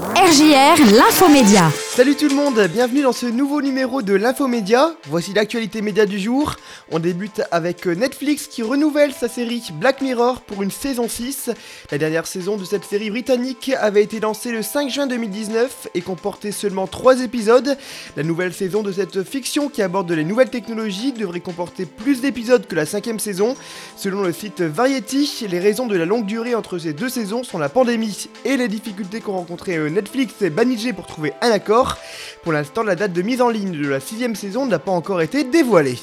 RJR, l'infomédia. Salut tout le monde, bienvenue dans ce nouveau numéro de l'Infomédia. Voici l'actualité média du jour. On débute avec Netflix qui renouvelle sa série Black Mirror pour une saison 6. La dernière saison de cette série britannique avait été lancée le 5 juin 2019 et comportait seulement 3 épisodes. La nouvelle saison de cette fiction qui aborde les nouvelles technologies devrait comporter plus d'épisodes que la cinquième saison. Selon le site Variety, les raisons de la longue durée entre ces deux saisons sont la pandémie et les difficultés qu'ont rencontrées Netflix et Banijé pour trouver un accord. Pour l'instant, la date de mise en ligne de la sixième saison n'a pas encore été dévoilée.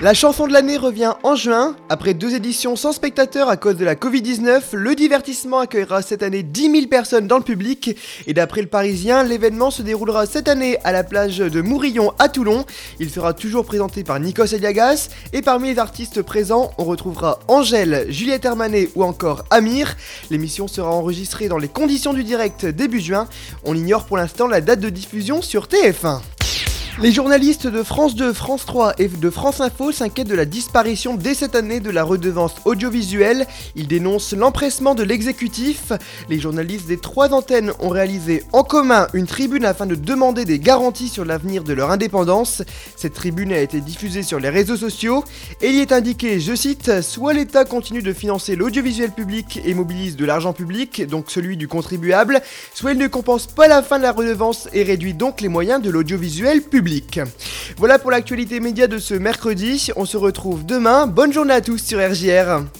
La chanson de l'année revient en juin. Après deux éditions sans spectateurs à cause de la Covid-19, le divertissement accueillera cette année 10 000 personnes dans le public. Et d'après le Parisien, l'événement se déroulera cette année à la plage de Mourillon à Toulon. Il sera toujours présenté par Nikos Eliagas. Et parmi les artistes présents, on retrouvera Angèle, Juliette Hermanet ou encore Amir. L'émission sera enregistrée dans les conditions du direct début juin. On ignore pour l'instant la date de diffusion sur TF1. Les journalistes de France 2, France 3 et de France Info s'inquiètent de la disparition dès cette année de la redevance audiovisuelle. Ils dénoncent l'empressement de l'exécutif. Les journalistes des trois antennes ont réalisé en commun une tribune afin de demander des garanties sur l'avenir de leur indépendance. Cette tribune a été diffusée sur les réseaux sociaux et il y est indiqué, je cite, soit l'État continue de financer l'audiovisuel public et mobilise de l'argent public, donc celui du contribuable, soit il ne compense pas la fin de la redevance et réduit donc les moyens de l'audiovisuel public. Voilà pour l'actualité média de ce mercredi. On se retrouve demain. Bonne journée à tous sur RJR.